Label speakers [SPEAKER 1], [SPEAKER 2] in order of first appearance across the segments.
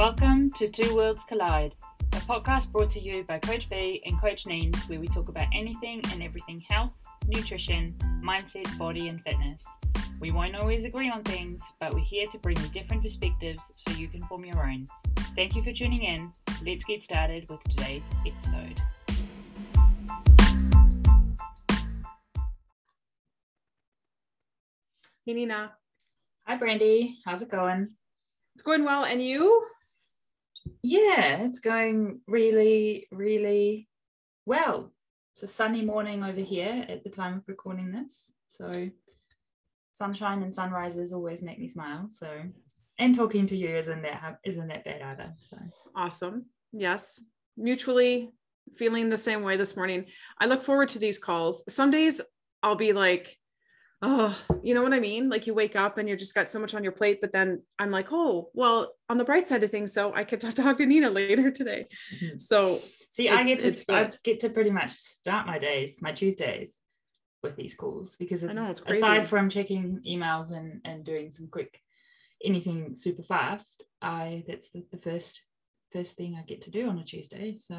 [SPEAKER 1] Welcome to Two Worlds Collide, a podcast brought to you by Coach B and Coach Neens, where we talk about anything and everything health, nutrition, mindset, body, and fitness. We won't always agree on things, but we're here to bring you different perspectives so you can form your own. Thank you for tuning in. Let's get started with today's episode.
[SPEAKER 2] Hey Nina.
[SPEAKER 1] Hi Brandy, how's it going?
[SPEAKER 2] It's going well, and you?
[SPEAKER 1] Yeah, it's going really, really well. It's a sunny morning over here at the time of recording this. So sunshine and sunrises always make me smile. So and talking to you isn't that isn't that bad either. So
[SPEAKER 2] awesome. Yes. Mutually feeling the same way this morning. I look forward to these calls. Some days I'll be like, oh, you know what I mean? Like you wake up and you're just got so much on your plate, but then I'm like, oh, well, on the bright side of things, though, I could talk to Nina later today. Mm-hmm. So
[SPEAKER 1] see, I get to I get to pretty much start my days, my Tuesdays with these calls because it's, know, it's aside from checking emails and and doing some quick anything super fast, I that's the, the first first thing I get to do on a Tuesday. So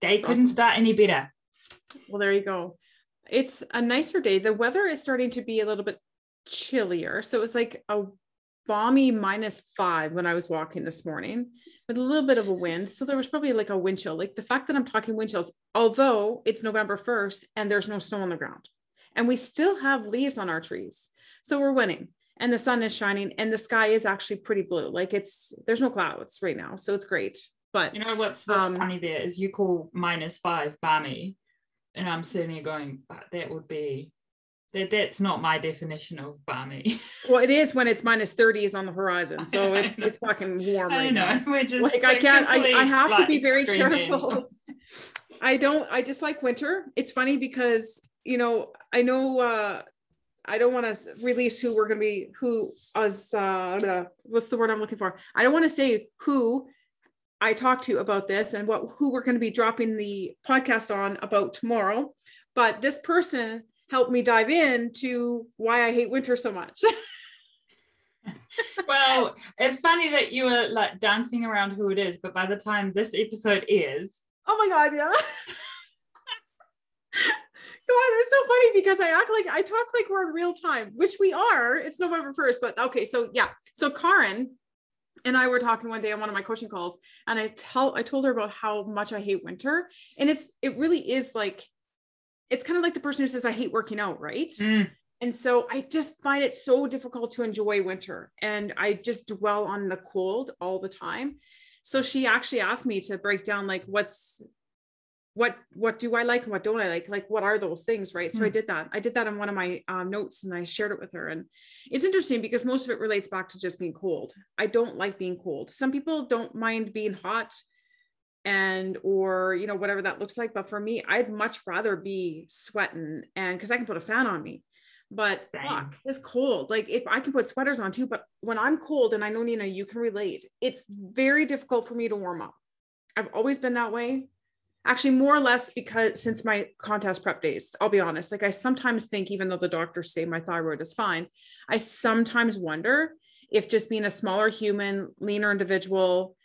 [SPEAKER 1] day couldn't awesome. start any better.
[SPEAKER 2] Well, there you go it's a nicer day. The weather is starting to be a little bit chillier. So it was like a balmy minus five when I was walking this morning with a little bit of a wind. So there was probably like a wind chill. Like the fact that I'm talking wind chills, although it's November 1st and there's no snow on the ground and we still have leaves on our trees. So we're winning and the sun is shining and the sky is actually pretty blue. Like it's, there's no clouds right now. So it's great. But
[SPEAKER 1] you know what's what's um, funny there is you call minus five balmy and I'm sitting here going, that would be that that's not my definition of balmy.
[SPEAKER 2] well, it is when it's minus 30 is on the horizon. So it's it's fucking warm right I know. Now. We're just like I can't I, I have like to be very careful. I don't I dislike winter. It's funny because you know, I know uh I don't want to release who we're going to be, who as uh, what's the word I'm looking for? I don't want to say who I talked to about this and what who we're going to be dropping the podcast on about tomorrow. But this person helped me dive in to why I hate winter so much.
[SPEAKER 1] well, it's funny that you were like dancing around who it is, but by the time this episode is,
[SPEAKER 2] oh my god, yeah. God, it's so funny because I act like I talk like we're in real time, which we are. It's November 1st, but okay. So, yeah. So, Karen and I were talking one day on one of my coaching calls, and I tell I told her about how much I hate winter, and it's it really is like, it's kind of like the person who says I hate working out, right? Mm. And so I just find it so difficult to enjoy winter, and I just dwell on the cold all the time. So she actually asked me to break down like what's what what do I like and what don't I like? Like what are those things, right? So mm. I hmm. did that. I did that in one of my um, notes and I shared it with her. And it's interesting because most of it relates back to just being cold. I don't like being cold. Some people don't mind being hot and or you know whatever that looks like but for me i'd much rather be sweating and because i can put a fan on me but Same. fuck it's cold like if i can put sweaters on too but when i'm cold and i know nina you can relate it's very difficult for me to warm up i've always been that way actually more or less because since my contest prep days i'll be honest like i sometimes think even though the doctors say my thyroid is fine i sometimes wonder if just being a smaller human leaner individual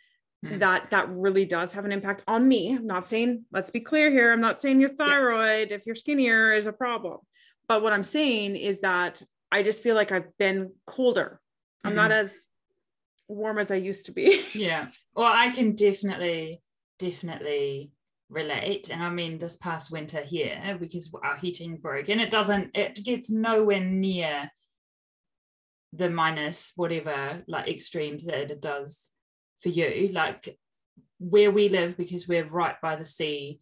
[SPEAKER 2] mm. that that really does have an impact on me i'm not saying let's be clear here i'm not saying your thyroid yeah. if you're skinnier is a problem but what i'm saying is that i just feel like i've been colder i'm mm. not as warm as i used to be
[SPEAKER 1] yeah well i can definitely definitely relate. And i mean this past winter here because our heating broke and it doesn't it gets nowhere near the minus whatever like extremes that it does for you. Like where we live because we're right by the sea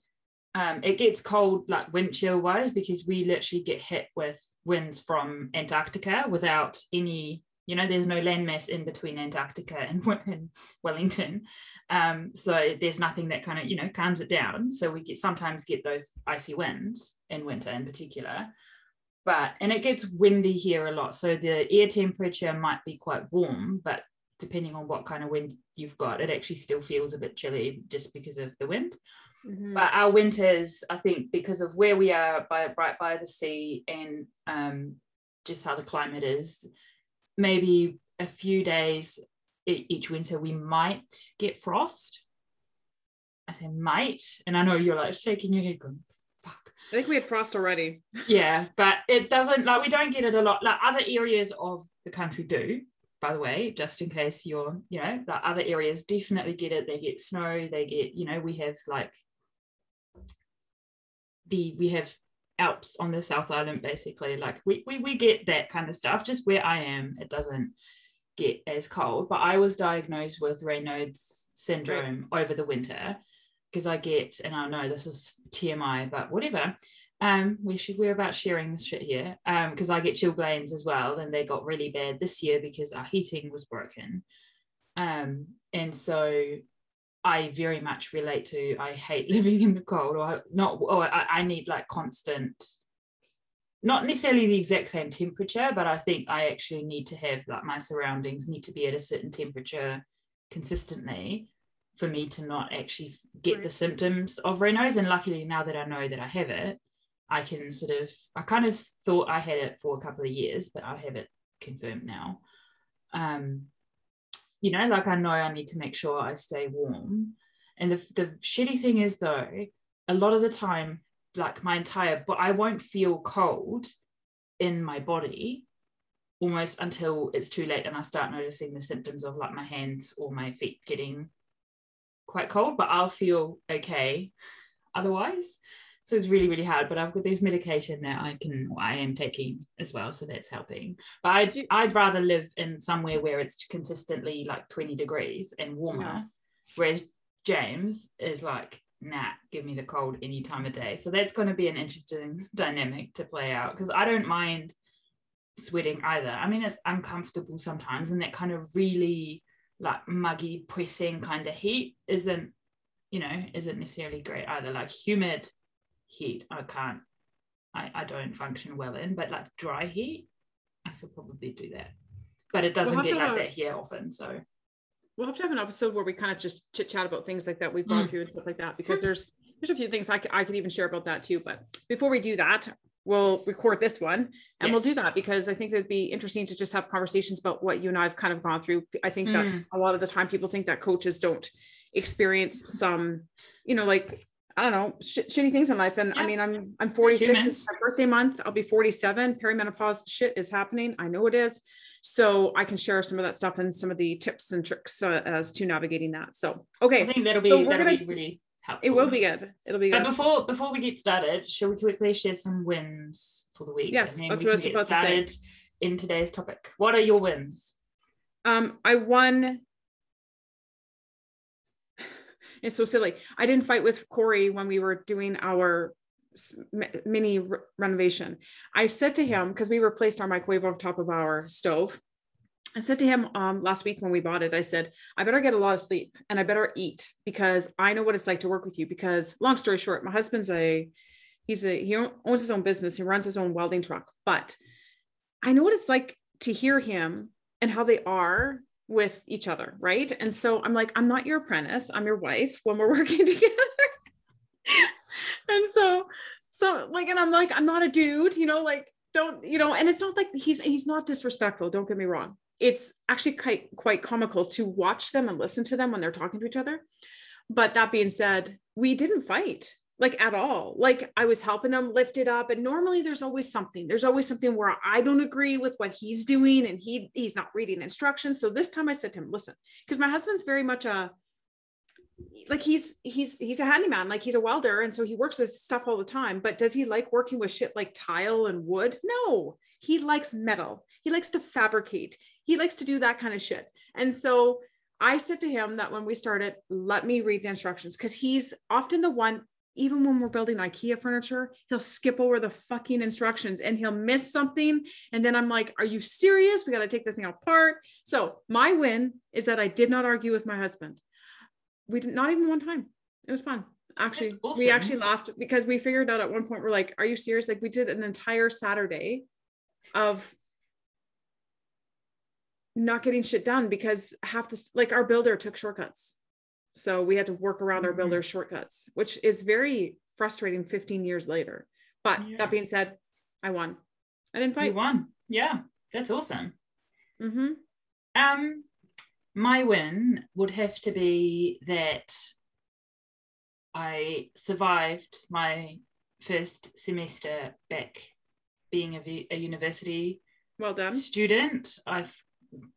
[SPEAKER 1] um, it gets cold like wind chill wise because we literally get hit with winds from antarctica without any you know there's no landmass in between antarctica and, and wellington um, so there's nothing that kind of you know calms it down. So we get sometimes get those icy winds in winter in particular. But and it gets windy here a lot. So the air temperature might be quite warm, but depending on what kind of wind you've got, it actually still feels a bit chilly just because of the wind. Mm-hmm. But our winters, I think, because of where we are by right by the sea and um, just how the climate is, maybe a few days each winter we might get frost. I say might, and I know you're like shaking your head, going, "Fuck."
[SPEAKER 2] I think we had frost already.
[SPEAKER 1] Yeah, but it doesn't like we don't get it a lot. Like other areas of the country do, by the way, just in case you're, you know, like other areas definitely get it. They get snow, they get, you know, we have like the we have Alps on the South Island, basically. Like we we we get that kind of stuff. Just where I am, it doesn't get as cold. But I was diagnosed with Raynaud's syndrome over the winter because I get, and I know this is TMI, but whatever. Um, we should we're about sharing this shit here. Um, because I get chilblains as well, and they got really bad this year because our heating was broken. Um, and so I very much relate to I hate living in the cold or not or I, I need like constant not necessarily the exact same temperature but I think I actually need to have like my surroundings need to be at a certain temperature consistently for me to not actually get
[SPEAKER 2] Right.
[SPEAKER 1] the symptoms of Raynaud's and luckily now that I know that I have it I can sort of I kind of thought I had it for a couple of years but I have it confirmed now um you know, like I know I need to make sure I stay warm. And the, the shitty thing is though, a lot of the time, like my entire, but I won't feel cold in my body almost until it's too late and I start noticing the symptoms of like my hands or my feet getting quite cold, but I'll feel okay otherwise. So it's really, really hard. But I've got this medication that I can, I am taking as well, so that's helping. But I'd,
[SPEAKER 2] Do
[SPEAKER 1] I'd rather live in somewhere where it's consistently like 20 degrees and warmer,
[SPEAKER 2] Yeah.
[SPEAKER 1] whereas James is like, nah, give me the cold any time of day. So that's going to be an interesting dynamic to play out because I don't mind sweating either. I mean, it's uncomfortable sometimes, and that kind of really like muggy, pressing kind of heat isn't, you know, isn't necessarily great either. Like humid heat, I can't, I, I don't function well in, but like dry heat, I could probably do that. But it doesn't
[SPEAKER 2] have
[SPEAKER 1] get like
[SPEAKER 2] have-
[SPEAKER 1] that here often. So
[SPEAKER 2] We'll have to have an episode where we kind of just chit chat about things like that we've gone
[SPEAKER 1] Mm.
[SPEAKER 2] through and stuff like that because there's there's a few things I, c- I could even share about that too. But before we do that, we'll record this one and we'll do that because I think it'd be interesting to just have conversations about what you and I've kind of gone through. I think that's a lot of the time people think that coaches don't experience some, you know, like I don't know, sh- shitty things in life. And I mean, I'm I'm 46. It's my birthday month. I'll be 47. Perimenopause shit is happening. I know it is. So I can share some of that stuff and some of the tips and tricks uh, as to navigating that. So okay,
[SPEAKER 1] I think that'll be
[SPEAKER 2] So
[SPEAKER 1] that'll
[SPEAKER 2] gonna-
[SPEAKER 1] be really helpful.
[SPEAKER 2] it will be good. It'll be
[SPEAKER 1] But
[SPEAKER 2] good.
[SPEAKER 1] before before we get started, shall we quickly share some wins for the week?
[SPEAKER 2] Yes, that's
[SPEAKER 1] we
[SPEAKER 2] what I was about to say.
[SPEAKER 1] in today's topic. What are your wins?
[SPEAKER 2] Um, I won. It's so silly. I didn't fight with Corey when we were doing our mini re- renovation. I said to him because we replaced our microwave on top of our stove. I said to him um, last week when we bought it, I said, I better get a lot of sleep and I better eat because I know what it's like to work with you. Because long story short, my husband's a he's a he owns his own business, he runs his own welding truck, but I know what it's like to hear him and how they are with each other, right? And so I'm like, I'm not your apprentice, I'm your wife when we're working together. and so, so like, and I'm like, I'm not a dude, you know, like, don't, you know, and it's not like he's he's not disrespectful, don't get me wrong. It's actually quite quite comical to watch them and listen to them when they're talking to each other. But that being said, we didn't fight like at all. Like I was helping him lift it up. And normally there's always something. There's always something where I don't agree with what he's doing and he he's not reading instructions. So this time I said to him, listen, because my husband's very much a like he's he's he's a handyman, like he's a welder, and so he works with stuff all the time. But does he like working with shit like tile and wood? No, he likes metal. He likes to fabricate. He likes to do that kind of shit. And so I said to him that when we started, let me read the instructions because he's often the one, even when we're building IKEA furniture, he'll skip over the fucking instructions and he'll miss something. And then I'm like, are you serious? We got to take this thing apart. So my win is that I did not argue with my husband. We did not even one time. It was fun. Actually,
[SPEAKER 1] That's
[SPEAKER 2] we actually laughed because we figured out at one point, we're like, are you serious? Like we did an entire Saturday of not getting shit done because half this like our builder took shortcuts so we had to work around our
[SPEAKER 1] Mhm.
[SPEAKER 2] builder's shortcuts which is very frustrating 15 years later but
[SPEAKER 1] Yeah.
[SPEAKER 2] that being said i won i didn't
[SPEAKER 1] You
[SPEAKER 2] fight
[SPEAKER 1] won. Yeah, that's awesome.
[SPEAKER 2] hmm
[SPEAKER 1] Um, my win would have to be that I survived my first semester back being a, a university
[SPEAKER 2] well done
[SPEAKER 1] student. I've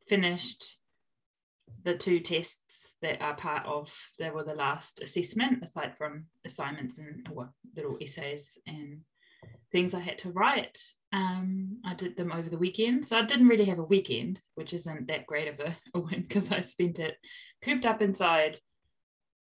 [SPEAKER 1] finished the two tests that are part of they were the last assessment aside from assignments and little essays and things I had to write. Um, I did them over the weekend. So I didn't really have a weekend, which isn't that great of a, a win because I spent it cooped up inside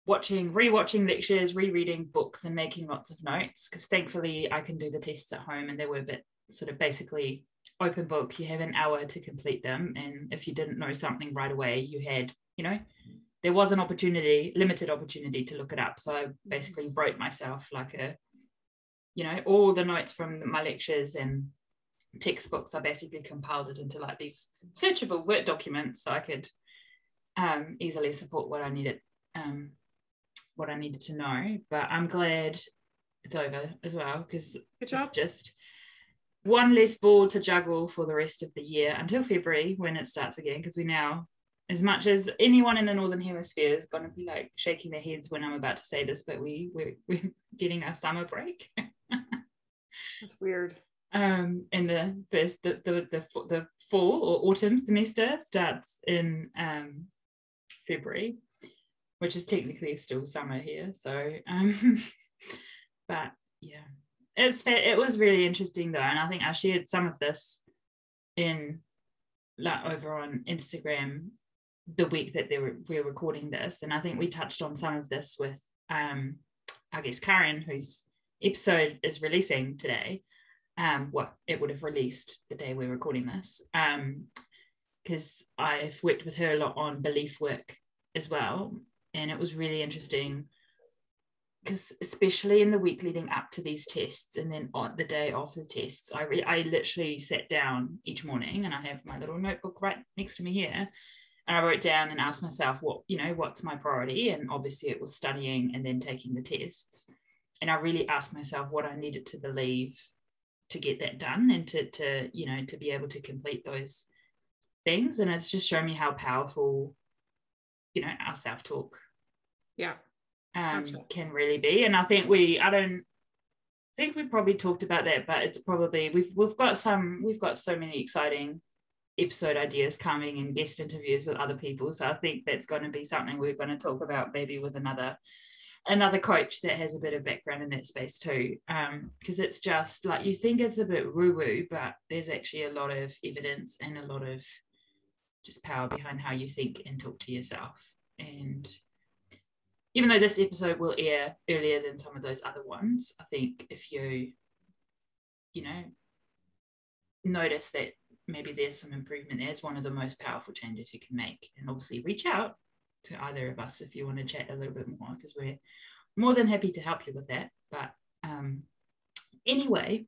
[SPEAKER 1] watching, rewatching lectures, rereading books, and making lots of notes. Because thankfully I can do the tests at home and they were a bit sort of basically open book. You have an hour to complete them. And if you didn't know something right away, you had, you know, there was an opportunity, limited opportunity to look it up. So I basically wrote myself like a you know all the notes from my lectures and textbooks i basically compiled it into like these searchable word documents so i could um, easily support what i needed um, what i needed to know but i'm glad it's over as well because it's just one less ball to juggle for the rest of the year until february when it starts again because we now as much as anyone in the northern hemisphere is going to be like shaking their heads when i'm about to say this but we we're, we're getting our summer break
[SPEAKER 2] That's weird.
[SPEAKER 1] Um, and the first the, the the the fall or autumn semester starts in um, February, which is technically still summer here. So, um, but yeah, it's it was really interesting though, and I think I shared some of this in like over on Instagram the week that they were we we're recording this, and I think we touched on some of this with um, I guess Karen, whose episode is releasing today, um, what it would have released the day we're recording this, because um, I've worked with her a lot on belief work as well, and it was really interesting because especially in the week leading up to these tests and then on the day after the tests I, re- I literally sat down each morning and i have my little notebook right next to me here. And i wrote down and asked myself what you know what's my priority? And obviously it was studying and then taking the tests. And I really asked myself what I needed to believe to get that done and to to you know to be able to complete those things. And it's just shown me how powerful you know our self-talk
[SPEAKER 2] yeah
[SPEAKER 1] um, can really be. And I think we I don't think we probably talked about that but it's probably we've we've got some we've got so many exciting episode ideas coming and guest interviews with other people. So I think that's going to be something we're going to talk about maybe with another another coach that has a bit of background in that space too. Because um, it's just like you think it's a bit woo woo but there's actually a lot of evidence and a lot of just power behind how you think and talk to yourself. And even though this episode will air earlier than some of those other ones i think if you you know notice that maybe there's some improvement there it's one of the most powerful changes you can make and obviously reach out to either of us if you want to chat a little bit more because we're more than happy to help you with that. But um, anyway,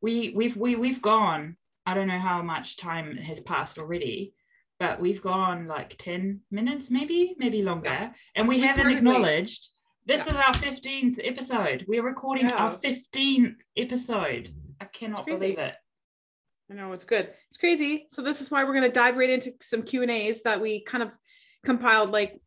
[SPEAKER 1] we we've we, we've gone. I don't know how much time has passed already, but we've gone like 10 minutes, maybe, maybe longer. Yeah. And we, we haven't acknowledged late. this yeah. is our 15th episode. We're recording yeah. our 15th episode. I cannot believe it.
[SPEAKER 2] I know it's good. It's crazy. So this is why we're going to dive right into some Q and A's that we kind of compiled like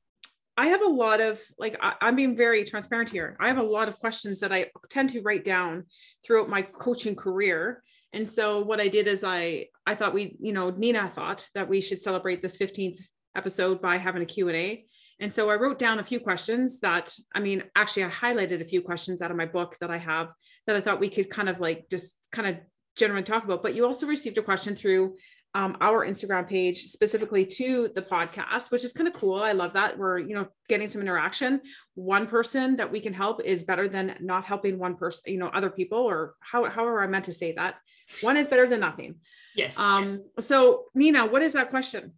[SPEAKER 2] I have a lot of like I, am being very transparent here. I have a lot of questions that I tend to write down throughout my coaching career. And so what I did is I I thought we, you know, Nina thought that we should celebrate this 15th episode by having a Q&A. And so I wrote down a few questions that I mean, actually I highlighted a few questions out of my book that I have that I thought we could kind of like just kind of generally talk about. But you also received a question through um, our Instagram page specifically to the podcast, which is kind of cool. I love that we're you know getting some interaction. One person that we can help is better than not helping one person, you know, other people, or how however I meant to say that. One is better than nothing.
[SPEAKER 1] Yes.
[SPEAKER 2] Um. So Nina, what is that question?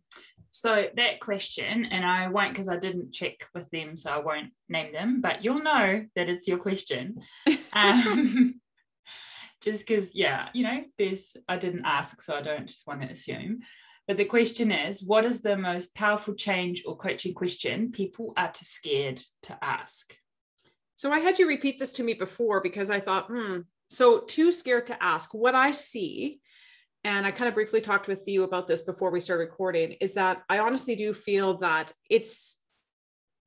[SPEAKER 1] So that question, and I won't because I didn't check with them, so I won't name them, but you'll know that it's your question. Um, just because, yeah, you know, there's, I didn't ask, so I don't just want to assume. But the question is, what is the most powerful change or coaching question people are too scared to ask?
[SPEAKER 2] So I had you repeat this to me before because I thought, hmm, so too scared to ask. What I see and I kind of briefly talked with you about this before we started recording, is that I honestly do feel that it's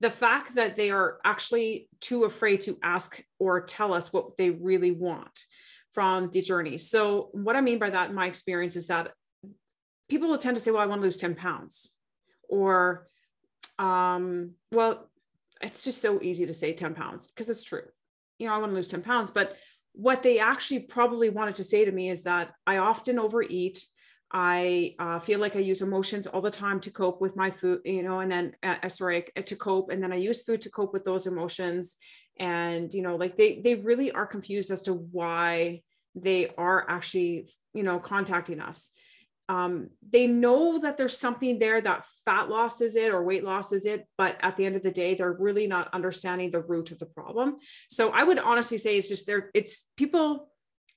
[SPEAKER 2] the fact that they are actually too afraid to ask or tell us what they really want from the journey. So, what I mean by that in my experience is that people will tend to say, Well, I want to lose 10 pounds, or, um, well, it's just so easy to say 10 pounds because it's true. You know, I want to lose 10 pounds, but what they actually probably wanted to say to me is that I often overeat. I uh, feel like I use emotions all the time to cope with my food, you know, and then, uh, uh, sorry, uh, to cope. And then I use food to cope with those emotions. And, you know, like they, they really are confused as to why they are actually, you know, contacting us um, they know that there's something there that fat loss is it or weight loss is it, but at the end of the day, they're really not understanding the root of the problem. So I would honestly say it's just there, it's people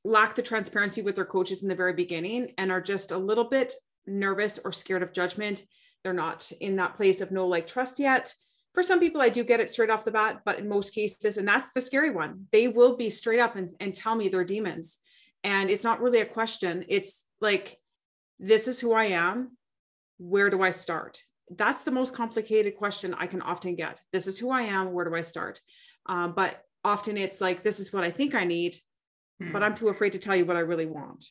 [SPEAKER 2] lack the transparency with their coaches in the very beginning and are just a little bit nervous or scared of judgment. They're not in that place of no like trust yet. For some people, I do get it straight off the bat, but in most cases, and that's the scary one, they will be straight up and, and tell me they're demons. And it's not really a question. It's like, this is who I am. Where do I start? That's the most complicated question I can often get. This is who I am. Where do I start? Um, but often it's like, this is what I think I need, hmm. but I'm too afraid to tell you what I really want.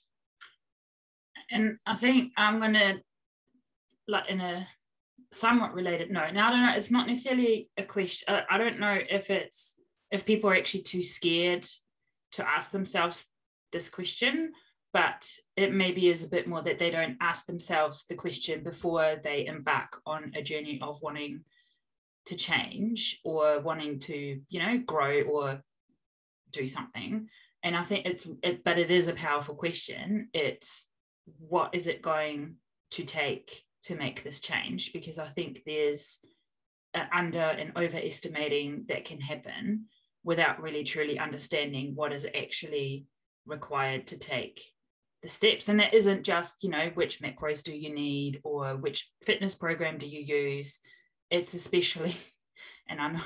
[SPEAKER 1] And I think I'm going to, like, in a somewhat related note, now I don't know, it's not necessarily a question. I don't know if it's, if people are actually too scared to ask themselves this question but it maybe is a bit more that they don't ask themselves the question before they embark on a journey of wanting to change or wanting to you know grow or do something. And i think it's it, but it is a powerful question. It's what is it going to take to make this change? Because i think there's under and overestimating that can happen without really truly understanding what is actually required to take the steps and that isn't just you know which macros do you need or which fitness program do you use. It's especially and i'm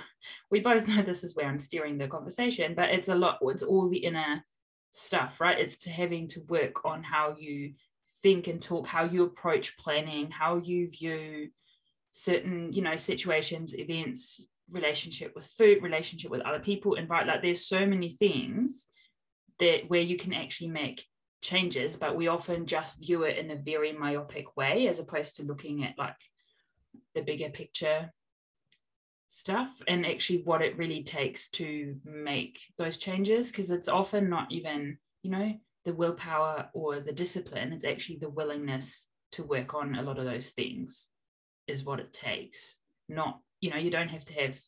[SPEAKER 1] we both know this is where i'm steering the conversation but it's a lot it's all the inner stuff right? It's to having to work on how you think and talk how you approach planning how you view certain you know situations events relationship with food relationship with other people and right like there's so many things that where you can actually make changes, but we often just view it in a very myopic way as opposed to looking at like the bigger picture stuff and actually what it really takes to make those changes because it's often not even you know the willpower or the discipline it's actually the willingness to work on a lot of those things is what it takes. Not you know you don't have to have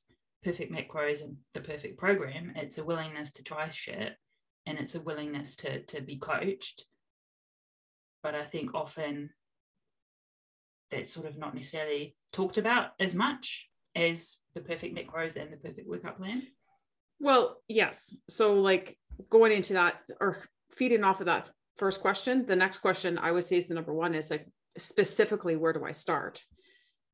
[SPEAKER 1] perfect macros and the perfect program it's a willingness to try shit and it's a willingness to to be coached. But i think often that's sort of not necessarily talked about as much as the perfect macros and the perfect workout plan.
[SPEAKER 2] Well yes. So like going into that or feeding off of that first question the next question i would say is the number one is like specifically where do i start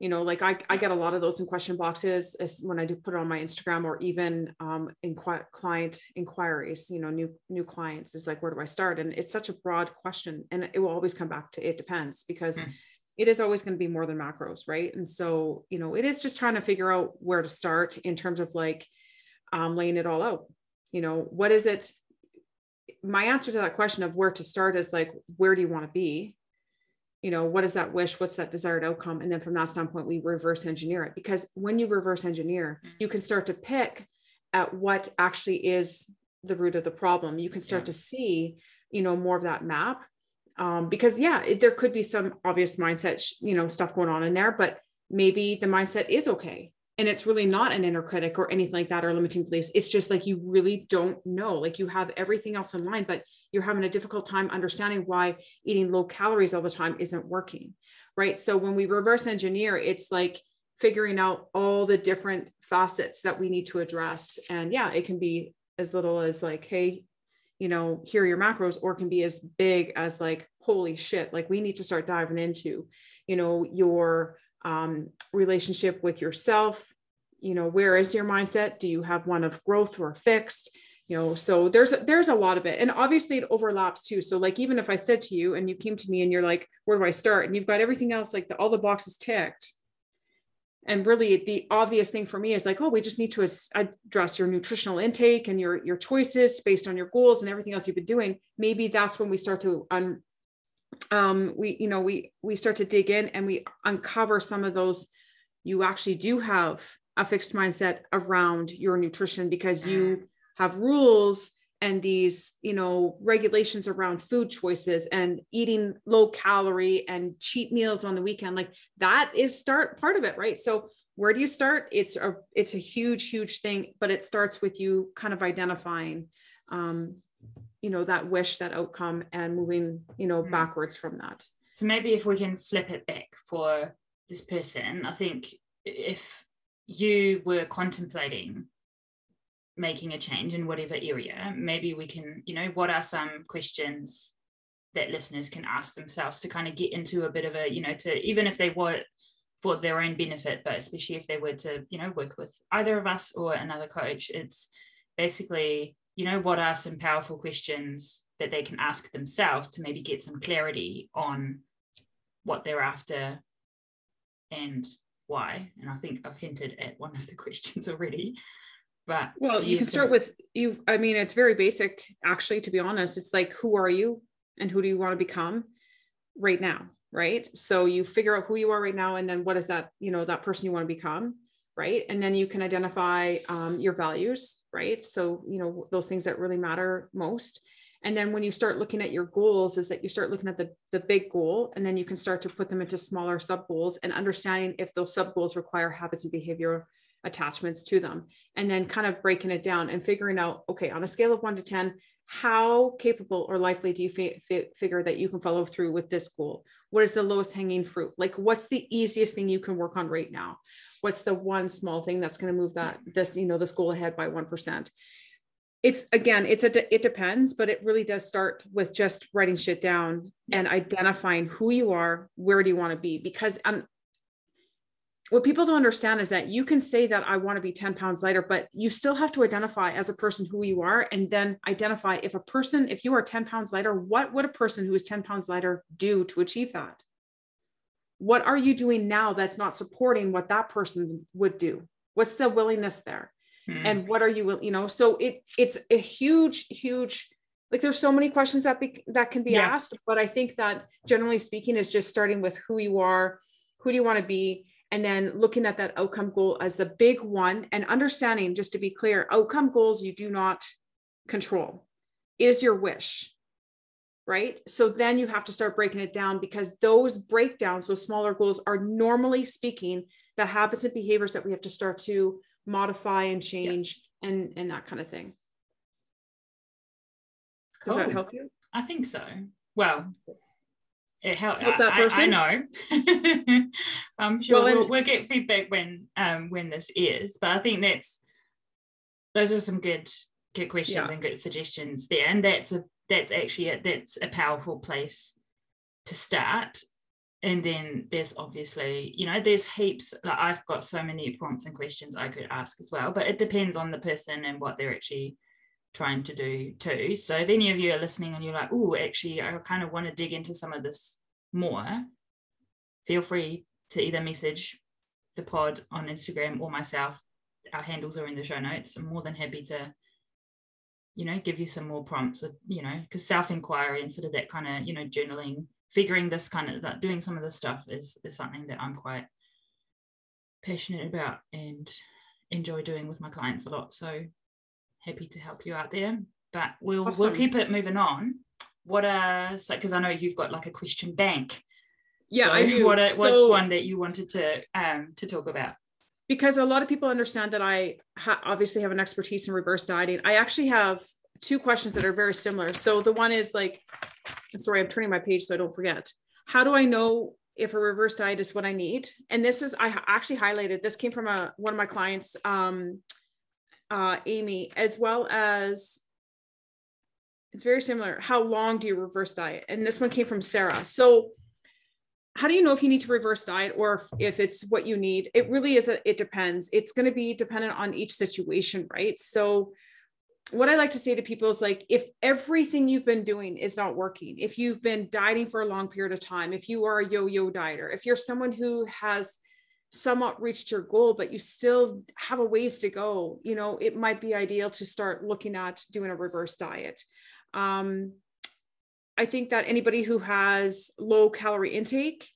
[SPEAKER 2] you know like I, I get a lot of those in question boxes when i do put it on my instagram or even um, in client inquiries you know new new clients is like where do i start? And it's such a broad question and it will always come back to it depends because mm. it is always going to be more than macros right? And so you know it is just trying to figure out where to start in terms of like um, laying it all out. You know what is it my answer to that question of where to start is like where do you want to be you know what is that wish? What's that desired outcome? And then from that standpoint we reverse engineer it. Because when you reverse engineer you can start to pick at what actually is the root of the problem. You can start yeah. to see you know more of that map. Um, because yeah it, there could be some obvious mindset you know stuff going on in there but maybe the mindset is okay and it's really not an inner critic or anything like that or limiting beliefs. It's just like you really don't know like you have everything else in line but you're having a difficult time understanding why eating low calories all the time isn't working right? So when we reverse engineer it's like figuring out all the different facets that we need to address. And yeah it can be as little as like hey you know here are your macros or can be as big as like holy shit like we need to start diving into you know your um, relationship with yourself. You know where is your mindset? Do you have one of growth or fixed? You know so there's there's a lot of it. And obviously it overlaps too. So like even if i said to you and you came to me and you're like where do i start? and you've got everything else like the, all the boxes ticked. And really the obvious thing for me is like oh we just need to address your nutritional intake and your your choices based on your goals and everything else you've been doing. Maybe that's when we start to un, um we you know we we start to dig in and we uncover some of those you actually do have a fixed mindset around your nutrition because you mm. have rules and these you know regulations around food choices and eating low calorie and cheat meals on the weekend. Like that is start part of it right? So where do you start? It's a it's a huge huge thing but it starts with you kind of identifying um you know that wish that outcome and moving you know mm. backwards from that
[SPEAKER 1] so maybe if we can flip it back for this person i think if you were contemplating making a change in whatever area, maybe we can, you know, what are some questions that listeners can ask themselves to kind of get into a bit of a, you know, to even if they were for their own benefit, but especially if they were to, you know, work with either of us or another coach, it's basically, you know, what are some powerful questions that they can ask themselves to maybe get some clarity on what they're after and why. And I think I've hinted at one of the questions already. But
[SPEAKER 2] well, you, you can start with you. I mean, it's very basic, actually, to be honest. It's like, who are you and who do you want to become right now? Right. So you figure out who you are right now, and then what is that, you know, that person you want to become. Right. And then you can identify um, your values. Right. So, you know, those things that really matter most. And then when you start looking at your goals, is that you start looking at the, the big goal, and then you can start to put them into smaller sub goals and understanding if those sub goals require habits and behavior attachments to them and then kind of breaking it down and figuring out okay on a scale of 1 to 10 how capable or likely do you fi- fi- figure that you can follow through with this goal what is the lowest hanging fruit? Like what's the easiest thing you can work on right now? What's the one small thing that's going to move that this you know this goal ahead by 1% it's again it's a it depends but it really does start with just writing shit down and identifying who you are where do you want to be? Because um what people don't understand is that you can say that I want to be 10 pounds lighter, but you still have to identify as a person who you are and then identify if a person, if you are 10 pounds lighter, what would a person who is 10 pounds lighter do to achieve that? What are you doing now that's not supporting what that person would do? What's the willingness there? Hmm. And what are you, you know, so it it's a huge, huge like there's so many questions that be, that can be yeah. asked, but I think that generally speaking is just starting with who you are, who do you want to be, and then looking at that outcome goal as the big one and understanding just to be clear outcome goals you do not control. Is your wish right? So then you have to start breaking it down because those breakdowns those smaller goals are normally speaking the habits and behaviors that we have to start to modify and change yeah. and and that kind of thing. Does that oh. help you?
[SPEAKER 1] I think so. Well it helped help that person. I, I know. I'm sure well, we'll, we'll, get feedback when um when this is, but I think that's those are some good good questions yeah. and good suggestions there, and that's a that's actually a, that's a powerful place to start. And then there's obviously, you know, there's heaps. Like I've got so many prompts and questions I could ask as well, but it depends on the person and what they're actually trying to do too. So if any of you are listening and you're like, oh, actually, I kind of want to dig into some of this more, feel free to either message the pod on Instagram or myself. Our handles are in the show notes. I'm more than happy to, you know, give you some more prompts, uh, you know, because self-inquiry instead of that kind of, you know, journaling, figuring this kind of that doing some of this stuff is is something that I'm quite passionate about and enjoy doing with my clients a lot. So happy to help you out there. But we'll awesome. we'll keep it moving on. What are so because I know you've got like a question bank.
[SPEAKER 2] Yeah, so I do.
[SPEAKER 1] What are, what's one that you wanted to um to talk about?
[SPEAKER 2] Because a lot of people understand that I ha- obviously have an expertise in reverse dieting. I actually have two questions that are very similar. So the one is like, sorry, I'm turning my page so I don't forget. How do I know if a reverse diet is what I need? And this is I actually highlighted. This came from a one of my clients. Um, uh, Amy, as well as it's very similar. How long do you reverse diet? And this one came from Sarah. So, how do you know if you need to reverse diet or if, it's what you need? It really is, a, it depends. It's going to be dependent on each situation, right? So, what I like to say to people is like, if everything you've been doing is not working, if you've been dieting for a long period of time, if you are a yo yo dieter, if you're someone who has somewhat reached your goal, but you still have a ways to go, you know, it might be ideal to start looking at doing a reverse diet. Um, I think that anybody who has low calorie intake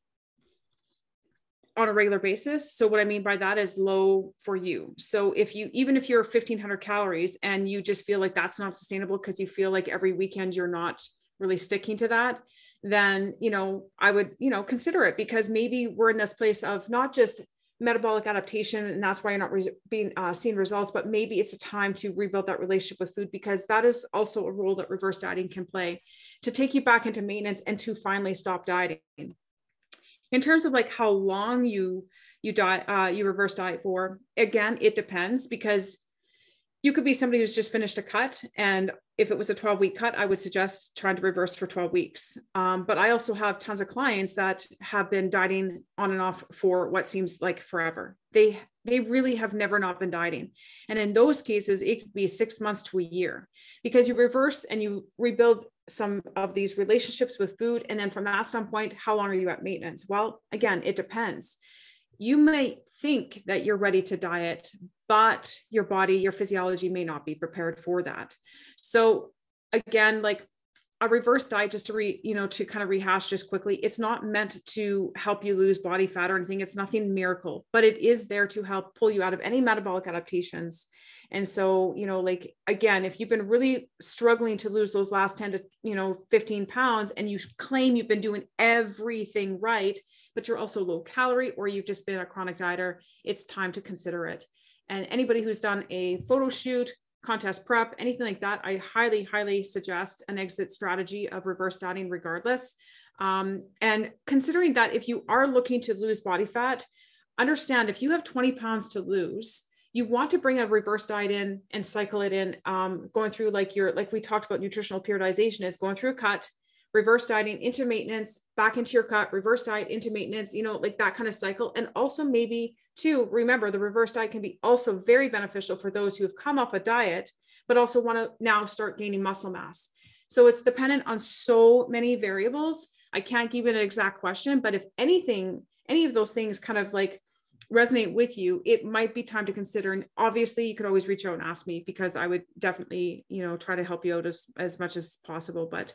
[SPEAKER 2] on a regular basis. So what I mean by that is low for you. So if you even if you're 1500 calories and you just feel like that's not sustainable because you feel like every weekend you're not really sticking to that, then you know I would you know consider it because maybe we're in this place of not just metabolic adaptation and that's why you're not re- being uh, seeing results but maybe it's a time to rebuild that relationship with food because that is also a role that reverse dieting can play to take you back into maintenance and to finally stop dieting. In terms of like how long you you diet uh, you reverse diet for again it depends because you could be somebody who's just finished a cut and if it was a 12 week cut i would suggest trying to reverse for 12 weeks. Um, but i also have tons of clients that have been dieting on and off for what seems like forever. They they really have never not been dieting. And in those cases it could be six months to a year because you reverse and you rebuild some of these relationships with food. And then from that standpoint how long are you at maintenance? Well again it depends you may think that you're ready to diet but your body your physiology may not be prepared for that. So again like a reverse diet just to re you know to kind of rehash just quickly it's not meant to help you lose body fat or anything. It's nothing miracle but it is there to help pull you out of any metabolic adaptations. And so you know like again if you've been really struggling to lose those last 10 to you know 15 pounds and you claim you've been doing everything right but you're also low calorie or you've just been a chronic dieter it's time to consider it and anybody who's done a photo shoot contest prep, anything like that, I highly, highly suggest an exit strategy of reverse dieting regardless. Um, and considering that if you are looking to lose body fat, understand if you have 20 pounds to lose, you want to bring a reverse diet in and cycle it in, um, going through like your, like we talked about nutritional periodization is going through a cut, reverse dieting into maintenance, back into your cut, reverse diet into maintenance, you know, like that kind of cycle. And also maybe Two, remember the reverse diet can be also very beneficial for those who have come off a diet, but also want to now start gaining muscle mass. So it's dependent on so many variables. I can't give an exact question, but if anything, any of those things kind of like resonate with you, it might be time to consider. And obviously, you could always reach out and ask me because I would definitely, you know, try to help you out as, as much as possible. But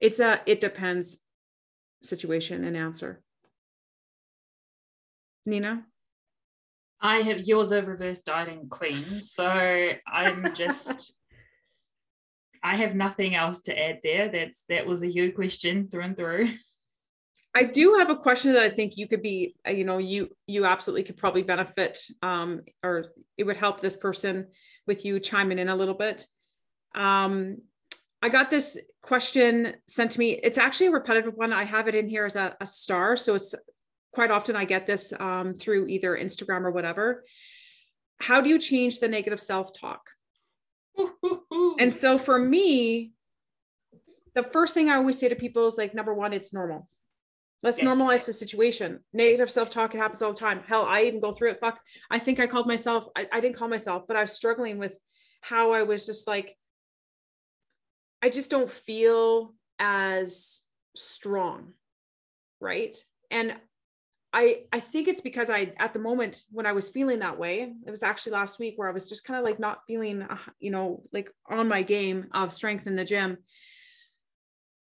[SPEAKER 2] it's a it depends situation and answer. Nina?
[SPEAKER 1] I have you're the reverse dieting queen, so I'm just I have nothing else to add there. That's that was a you question through and through.
[SPEAKER 2] I do have a question that I think you could be, uh, you know, you you absolutely could probably benefit, um, or it would help this person with you chiming in a little bit. Um, I got this question sent to me. It's actually a repetitive one. I have it in here as a, a star, so it's quite often I get this um, through either Instagram or whatever. How do you change the negative self talk? and so for me, the first thing I always say to people is like, number one, it's normal. Let's yes. normalize the situation. Negative yes. self talk, it happens all the time. Hell, I even go through it. Fuck, I think I called myself, I, I didn't call myself, but I was struggling with how I was just like, I just don't feel as strong. Right. And I I think it's because I at the moment when I was feeling that way, it was actually last week where I was just kind of like not feeling uh, you know like on my game of strength in the gym.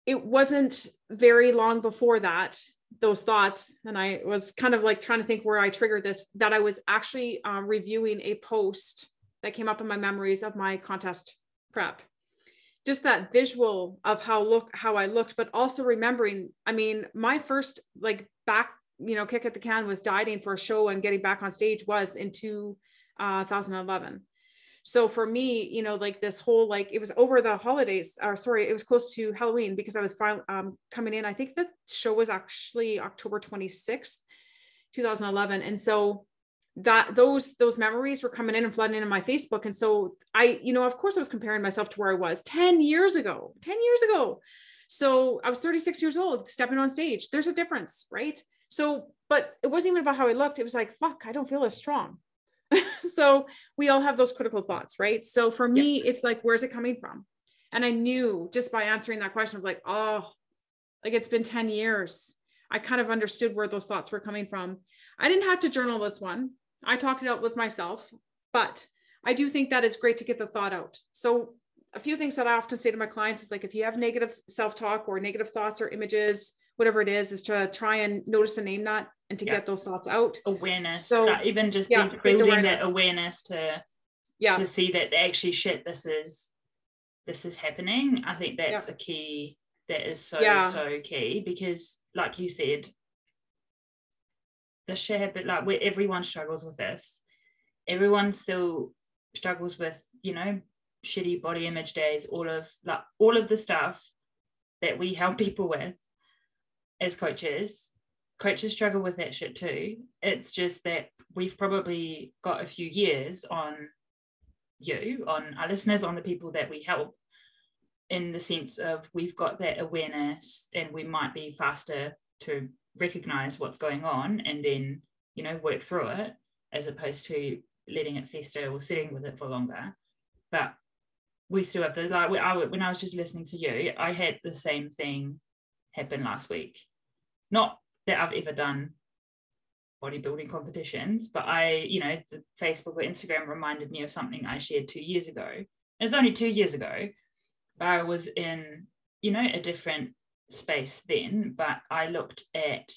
[SPEAKER 2] It wasn't very long before that those thoughts and I was kind of like trying to think where I triggered this that I was actually um, reviewing a post that came up in my memories of my contest prep just that visual of how look how I looked but also remembering I mean my first like back you know, kick at the can with dieting for a show and getting back on stage was in 2011. Uh, so for me, you know, like this whole like it was over the holidays, or sorry, it was close to Halloween because I was finally um, coming in. I think the show was actually October 26th, 2011, and so that those those memories were coming in and flooding into my Facebook. And so I, you know, of course, I was comparing myself to where I was 10 years ago. 10 years ago. So I was 36 years old, stepping on stage. There's a difference, right? So, but it wasn't even about how I looked. It was like, fuck, I don't feel as strong. so we all have those critical thoughts, right? So for me, yeah. it's like, where's it coming from? And I knew just by answering that question of like, oh, like it's been 10 years. I kind of understood where those thoughts were coming from. I didn't have to journal this one. I talked it out with myself, but I do think that it's great to get the thought out. So a few things that I often say to my clients is like if you have negative self-talk or negative thoughts or images, whatever it is, is to try and notice and name that and to yeah. get those thoughts out.
[SPEAKER 1] Awareness. So even just yeah, building awareness. that awareness to yeah to see that actually shit this is this is happening. I think that's yeah. a key that is so so key because like you said the share but like where everyone struggles with this. Everyone still struggles with you know shitty body image days all of like all of the stuff that we help people with as coaches. Coaches struggle with that shit too. It's just that we've probably got a few years on you on our listeners on the people that we help in the sense of we've got that awareness and we might be faster to recognize what's going on and then you know work through it as opposed to letting it fester or sitting with it for longer. But we still have the like I, when I was just listening to you I had the same thing happen last week. Not that I've ever done bodybuilding competitions but I you know Facebook or Instagram reminded me of something I shared two years ago. It's only two years ago but I was in, you know, a different space then, but I looked at,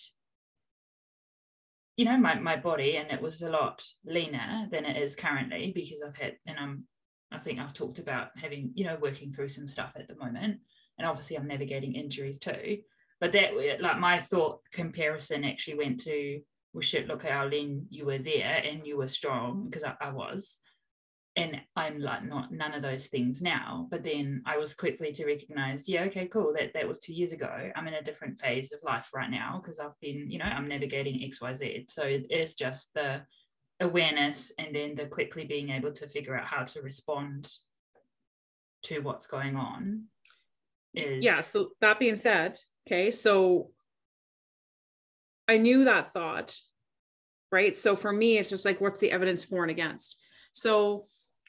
[SPEAKER 1] you know, my, my body and it was a lot leaner than it is currently because I've had, and I'm, I think I've talked about having, you know, working through some stuff at the moment. And obviously I'm navigating injuries too. But that, like, my thought comparison actually went to, well, shit, look at how lean you were there and you were strong because I, I was and I'm like not none of those things now. But then I was quickly to recognize, yeah, okay, cool. That that was two years ago. I'm in a different phase of life right now because I've been, you know, I'm navigating XYZ. So it is just the awareness and then the quickly being able to figure out how to respond to what's going on is
[SPEAKER 2] yeah. So that being said, okay, so I knew that thought, right? So for me, it's just like, what's the evidence for and against? So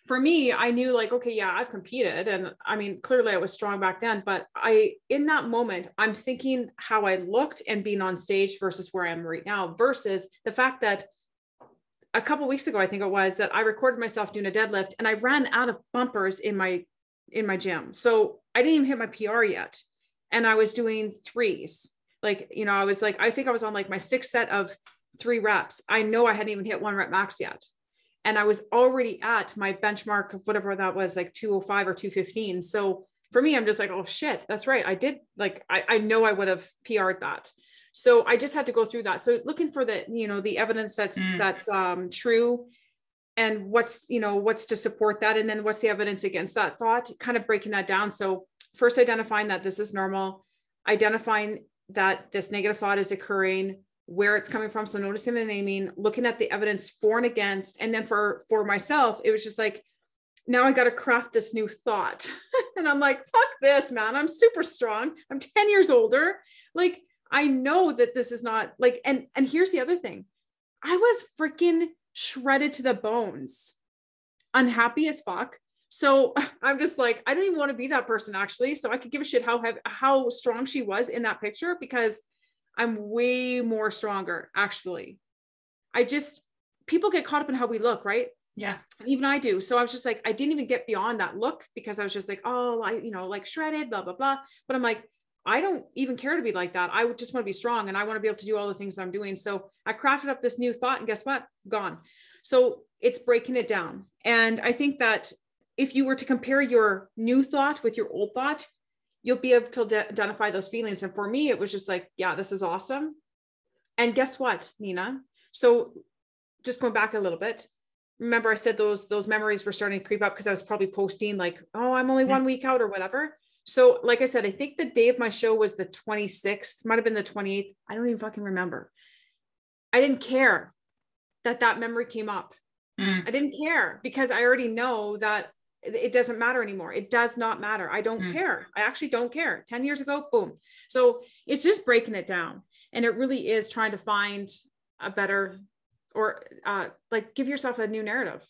[SPEAKER 2] for me, I knew like, okay, yeah, I've competed. And I mean, clearly I was strong back then, but I, in that moment, I'm thinking how I looked and being on stage versus where I am right now, versus the fact that a couple weeks ago, I think it was that I recorded myself doing a deadlift and I ran out of bumpers in my, in my gym. So I didn't even hit my PR yet. And I was doing threes. Like, you know, I was like, I think I was on like my sixth set of three reps. I know I hadn't even hit one rep max yet and I was already at my benchmark of whatever that was, like 205 or 215. So for me, I'm just like, oh shit, that's right. I did like I, I know I would have PR'd that. So I just had to go through that. So looking for the, you know, the evidence that's mm. that's um true and what's, you know, what's to support that. And then what's the evidence against that thought, kind of breaking that down. So first identifying that this is normal, identifying that this negative thought is occurring, where it's coming from. So noticing and naming, looking at the evidence for and against. And then for for myself, it was just like, now I got to craft this new thought. and I'm like, fuck this, man. I'm super strong. I'm 10 years older. Like, I know that this is not like, and and here's the other thing. I was freaking shredded to the bones, unhappy as fuck. So I'm just like, I don't even want to be that person actually. So I could give a shit how how strong she was in that picture because I'm way more stronger, actually. I just, people get caught up in how we look, right?
[SPEAKER 1] Yeah.
[SPEAKER 2] Even I do. So I was just like, I didn't even get beyond that look because I was just like, oh, I, you know, like shredded, blah, blah, blah. But I'm like, I don't even care to be like that. I just want to be strong and I want to be able to do all the things that I'm doing. So I crafted up this new thought and guess what? Gone. So it's breaking it down. And I think that if you were to compare your new thought with your old thought, you'll be able to de- identify those feelings. And for me, it was just like, yeah, this is awesome. And guess what, Nina? So just going back a little bit, remember I said those those memories were starting to creep up because I was probably posting like, oh, I'm only one week out or whatever. So, like I said, I think the day of my show was the 26th, might have been the 28th. I don't even fucking remember. I didn't care that that memory came up. Mm. I didn't care because I already know that it doesn't matter anymore. It does not matter. I don't mm. care. I actually don't care. 10 years ago, boom. So it's just breaking it down. And it really is trying to find a better or uh, like give yourself a new narrative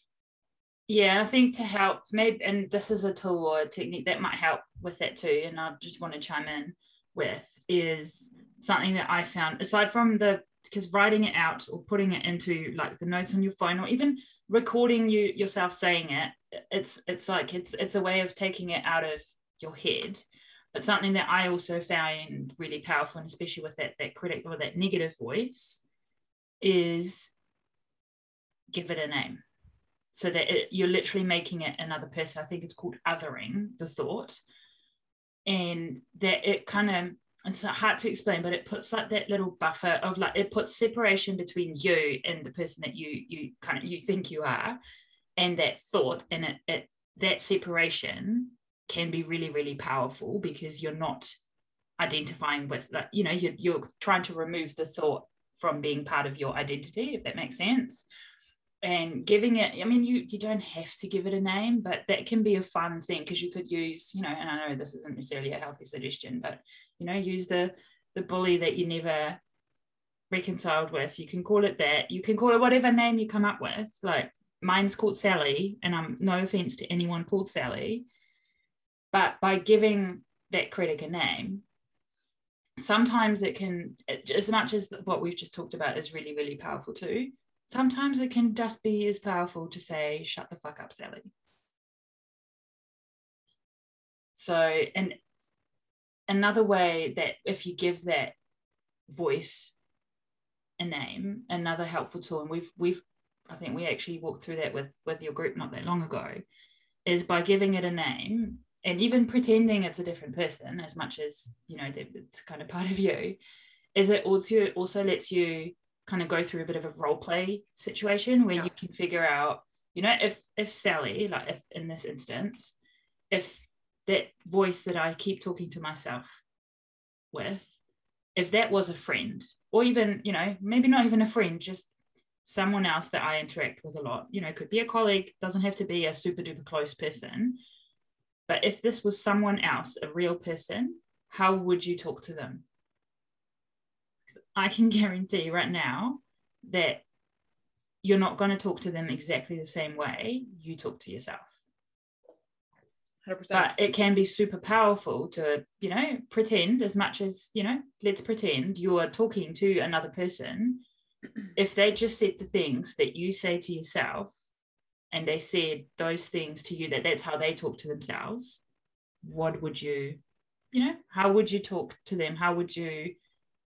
[SPEAKER 1] yeah i think to help maybe and this is a tool or a technique that might help with that too and i just want to chime in with is something that i found aside from the because writing it out or putting it into like the notes on your phone or even recording you yourself saying it it's it's like it's it's a way of taking it out of your head. But something that i also found really powerful and especially with that that critic or that negative voice is give it a name. So that it, you're literally making it another person. I think it's called othering the thought. And that it kind of it's hard to explain but it puts like that little buffer of like it puts separation between you and the person that you you kind of you think you are and that thought and it, it that separation can be really really powerful because you're not identifying with that you know you're, you're trying to remove the thought from being part of your identity if that makes sense. And giving it i mean you you don't have to give it a name but that can be a fun thing because you could use you know and i know this isn't necessarily a healthy suggestion but you know use the the bully that you never reconciled with. You can call it that. You can call it whatever name you come up with. Like mine's called sally and i'm no offense to anyone called sally but by giving that critic a name sometimes it can as much as what we've just talked about is really really powerful too sometimes it can just be as powerful to say, shut the fuck up, Sally. So, and another way that if you give that voice a name, another helpful tool, and we've, we've, I think we actually walked through that with, with your group not that long ago, is by giving it a name and even pretending it's a different person as much as, you know, it's kind of part of you, is it also, also lets you kind of go through a bit of a role play situation where yeah. you can figure out you know if if sally like if in this instance if that voice that i keep talking to myself with if that was a friend or even you know maybe not even a friend just someone else that i interact with a lot you know could be a colleague doesn't have to be a super duper close person but if this was someone else a real person how would you talk to them I can guarantee right now that you're not going to talk to them exactly the same way you talk to yourself. 100%. But it can be super powerful to, you know, pretend as much as, you know, let's pretend you are talking to another person. If they just said the things that you say to yourself and they said those things to you, that that's how they talk to themselves, what would you, you know, how would you talk to them? How would you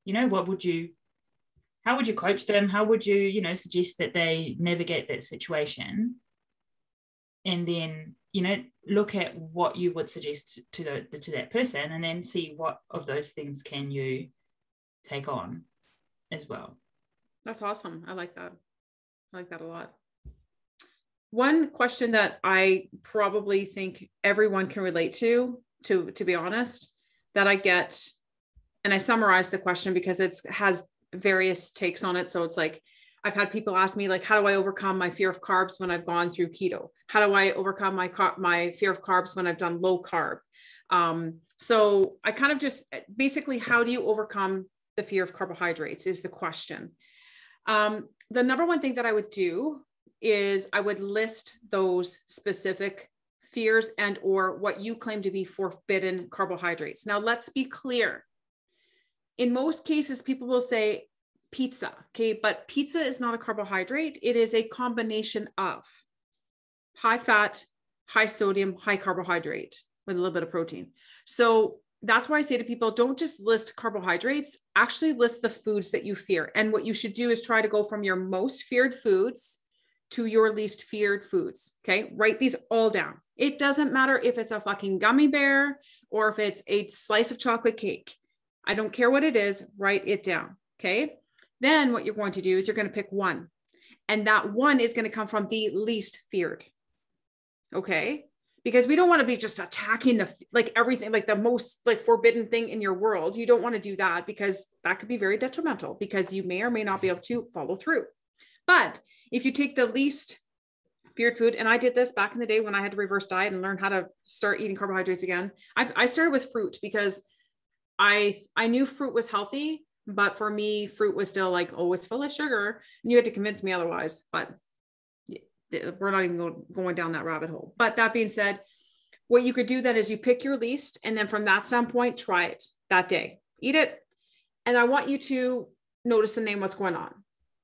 [SPEAKER 1] you know what would you how would you coach them? How would you you know suggest that they navigate that situation? And then you know look at what you would suggest to the to that person and then see what of those things can you take on as well
[SPEAKER 2] that's awesome i like that i like that a lot one question that i probably think everyone can relate to to to be honest that i get and I summarize the question because it has various takes on it. So it's like I've had people ask me like, how do I overcome my fear of carbs when I've gone through keto? How do I overcome my my fear of carbs when I've done low carb? Um, so I kind of just basically, how do you overcome the fear of carbohydrates is the question. Um, the number one thing that I would do is I would list those specific fears and or what you claim to be forbidden carbohydrates. Now let's be clear in most cases, people will say pizza. Okay. But pizza is not a carbohydrate, it is a combination of high fat, high sodium, high carbohydrate with a little bit of protein. So that's why I say to people don't just list carbohydrates, actually list the foods that you fear. And what you should do is try to go from your most feared foods to your least feared foods. Okay. Write these all down. It doesn't matter if it's a fucking gummy bear or if it's a slice of chocolate cake. I don't care what it is, write it down. Okay. Then what you're going to do is you're going to pick one. And that one is going to come from the least feared. Okay. Because we don't want to be just attacking the like everything, like the most like forbidden thing in your world. You don't want to do that because that could be very detrimental because you may or may not be able to follow through. But if you take the least feared food, and I did this back in the day when I had to reverse diet and learn how to start eating carbohydrates again. I, I started with fruit because I I knew fruit was healthy, But for me, fruit was still like, oh, it's full of sugar. And you had to convince me otherwise. But we're not even going down that rabbit hole. But that being said, what you could do then is you pick your least, and then from that standpoint, try it that day. Eat it. And I want you to notice and name what's going on.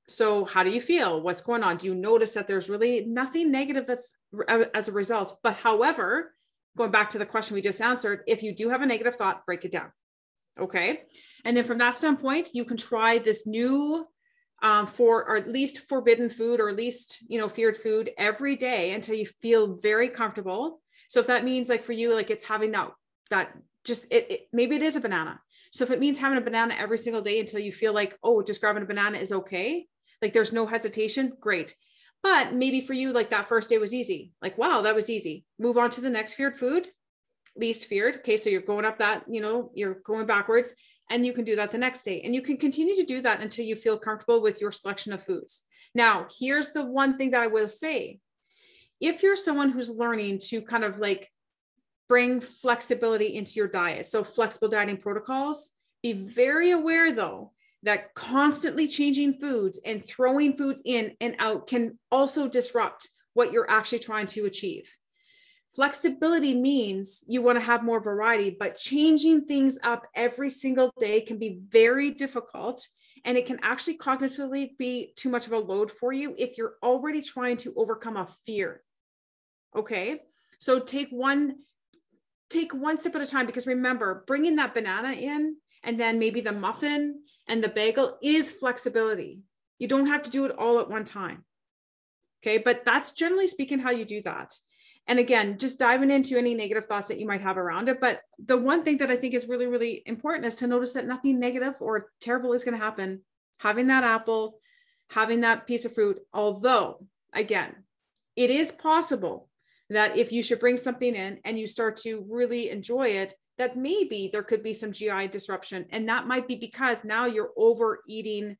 [SPEAKER 2] So, how do you feel? What's going on? Do you notice that there's really nothing negative that's uh, as a result? But, however, going back to the question we just answered, if you do have a negative thought, break it down. Okay. And then from that standpoint, you can try this new um, for or at least forbidden food or at least you know feared food every day until you feel very comfortable. So if that means like for you like it's having that that just it, it maybe it is a banana. So if it means having a banana every single day until you feel like oh just grabbing a banana is okay like there's no hesitation great. But maybe for you like that first day was easy. Like wow that was easy. Move on to the next feared food least feared. Okay so you're going up that you know you're going backwards and you can do that the next day. And you can continue to do that until you feel comfortable with your selection of foods. Now, here's the one thing that I will say. If you're someone who's learning to kind of like bring flexibility into your diet, so flexible dieting protocols, be very aware though that constantly changing foods and throwing foods in and out can also disrupt what you're actually trying to achieve. Flexibility means you want to have more variety, but changing things up every single day can be very difficult. And it can actually cognitively be too much of a load for you if you're already trying to overcome a fear. Okay. So take one, take one step at a time because remember, bringing that banana in and then maybe the muffin and the bagel is flexibility. You don't have to do it all at one time. Okay. But that's generally speaking how you do that and again just diving into any negative thoughts that you might have around it. But the one thing that i think is really really important is to notice that nothing negative or terrible is going to happen. Having that apple having that piece of fruit although again it is possible that if you should bring something in and you start to really enjoy it that maybe there could be some gi disruption. And that might be because now you're overeating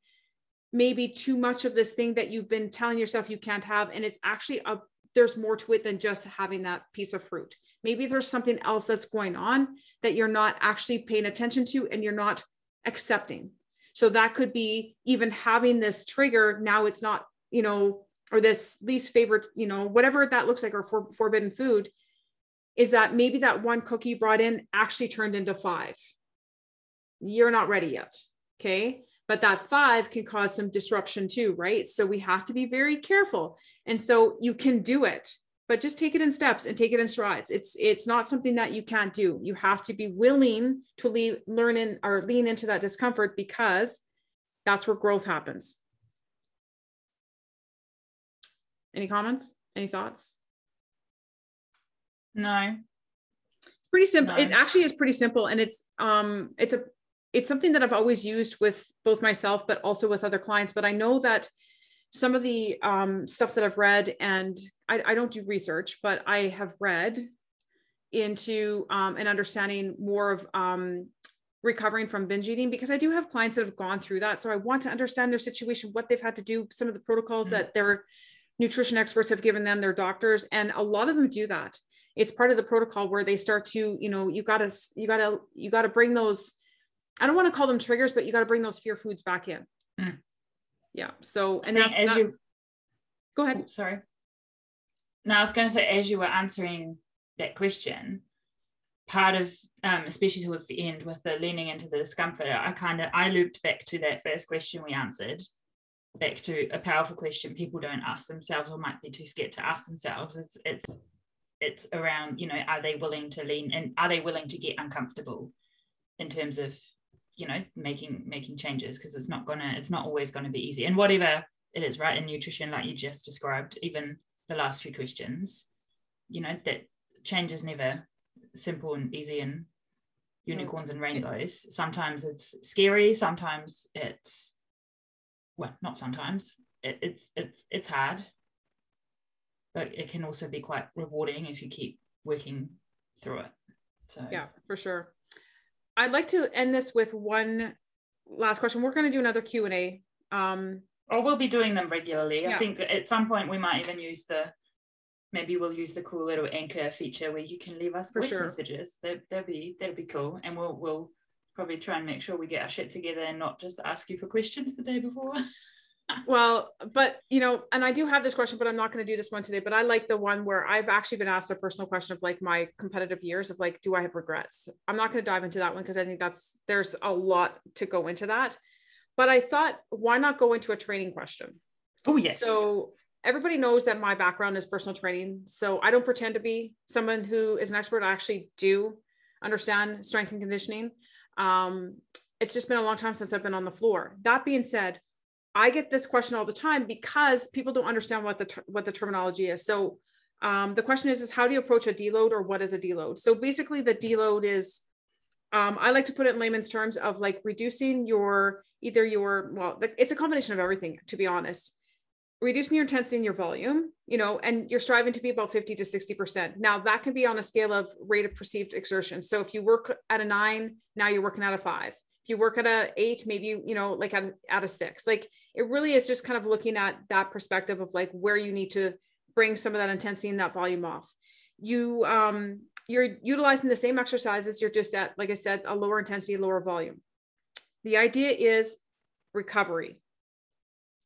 [SPEAKER 2] maybe too much of this thing that you've been telling yourself you can't have. And it's actually a there's more to it than just having that piece of fruit. Maybe there's something else that's going on that you're not actually paying attention to and you're not accepting. So that could be even having this trigger. Now it's not, you know, or this least favorite, you know, whatever that looks like, or for, forbidden food, is that maybe that one cookie brought in actually turned into five. You're not ready yet. Okay but that five can cause some disruption too, right? So we have to be very careful. And so you can do it, but just take it in steps and take it in strides. It's it's not something that you can't do. You have to be willing to leave, learn in or lean into that discomfort because that's where growth happens. Any comments? Any thoughts?
[SPEAKER 1] No.
[SPEAKER 2] It's pretty simple. No. It actually is pretty simple and it's um it's a it's something that I've always used with both myself, but also with other clients. But I know that some of the um, stuff that I've read, and I, I, don't do research, but I have read into um, and understanding more of um, recovering from binge eating because I do have clients that have gone through that. So I want to understand their situation, what they've had to do, some of the protocols mm-hmm. that their nutrition experts have given them, their doctors, and a lot of them do that. It's part of the protocol where they start to, you know, you gotta, you gotta, you gotta bring those I don't want to call them triggers, but you got to bring those fear foods back in. Mm. Yeah. So, and that's as that, you go ahead.
[SPEAKER 1] Oh, sorry. Now, I was going to say, as you were answering that question, part of, um, especially towards the end with the leaning into the discomfort, I kind of I looped back to that first question we answered, back to a powerful question people don't ask themselves or might be too scared to ask themselves. It's it's it's around you know are they willing to lean and are they willing to get uncomfortable in terms of you know making making changes because it's not gonna it's not always gonna be easy. And whatever it is right in nutrition like you just described even the last few questions you know that change is never simple and easy and unicorns and rainbows. Sometimes it's scary sometimes it's well not sometimes it, it's it's it's hard. But it can also be quite rewarding if you keep working through it. So
[SPEAKER 2] yeah for sure I'd like to end this with one last question. We're going to do another Q and A. Um,
[SPEAKER 1] or we'll be doing them regularly. Yeah. I think at some point we might even use the maybe we'll use the cool little anchor feature where you can leave us For voice sure. messages. That that'd be that'd be cool, and we'll we'll probably try and make sure we get our shit together and not just ask you for questions the day before.
[SPEAKER 2] well, but you know, and I do have this question, but I'm not going to do this one today. But I like the one where I've actually been asked a personal question of like my competitive years of like, do I have regrets? I'm not going to dive into that one because I think that's there's a lot to go into that. But I thought, why not go into a training question?
[SPEAKER 1] Oh yes.
[SPEAKER 2] So everybody knows that my background is personal training. So I don't pretend to be someone who is an expert. I actually do understand strength and conditioning. Um, it's just been a long time since I've been on the floor. That being said, I get this question all the time because people don't understand what the ter- what the terminology is. So um, the question is, is how do you approach a deload or what is a deload? So basically, the deload is um, I like to put it in layman's terms of like reducing your either your well, it's a combination of everything to be honest. Reducing your intensity and your volume, you know, and you're striving to be about 50 to 60%. Now, that can be on a scale of rate of perceived exertion. So, if you work at a nine, now you're working at a five if you work at a eight maybe you know like at, at a six like it really is just kind of looking at that perspective of like where you need to bring some of that intensity and that volume off. You um you're utilizing the same exercises you're just at like i said a lower intensity lower volume. The idea is recovery.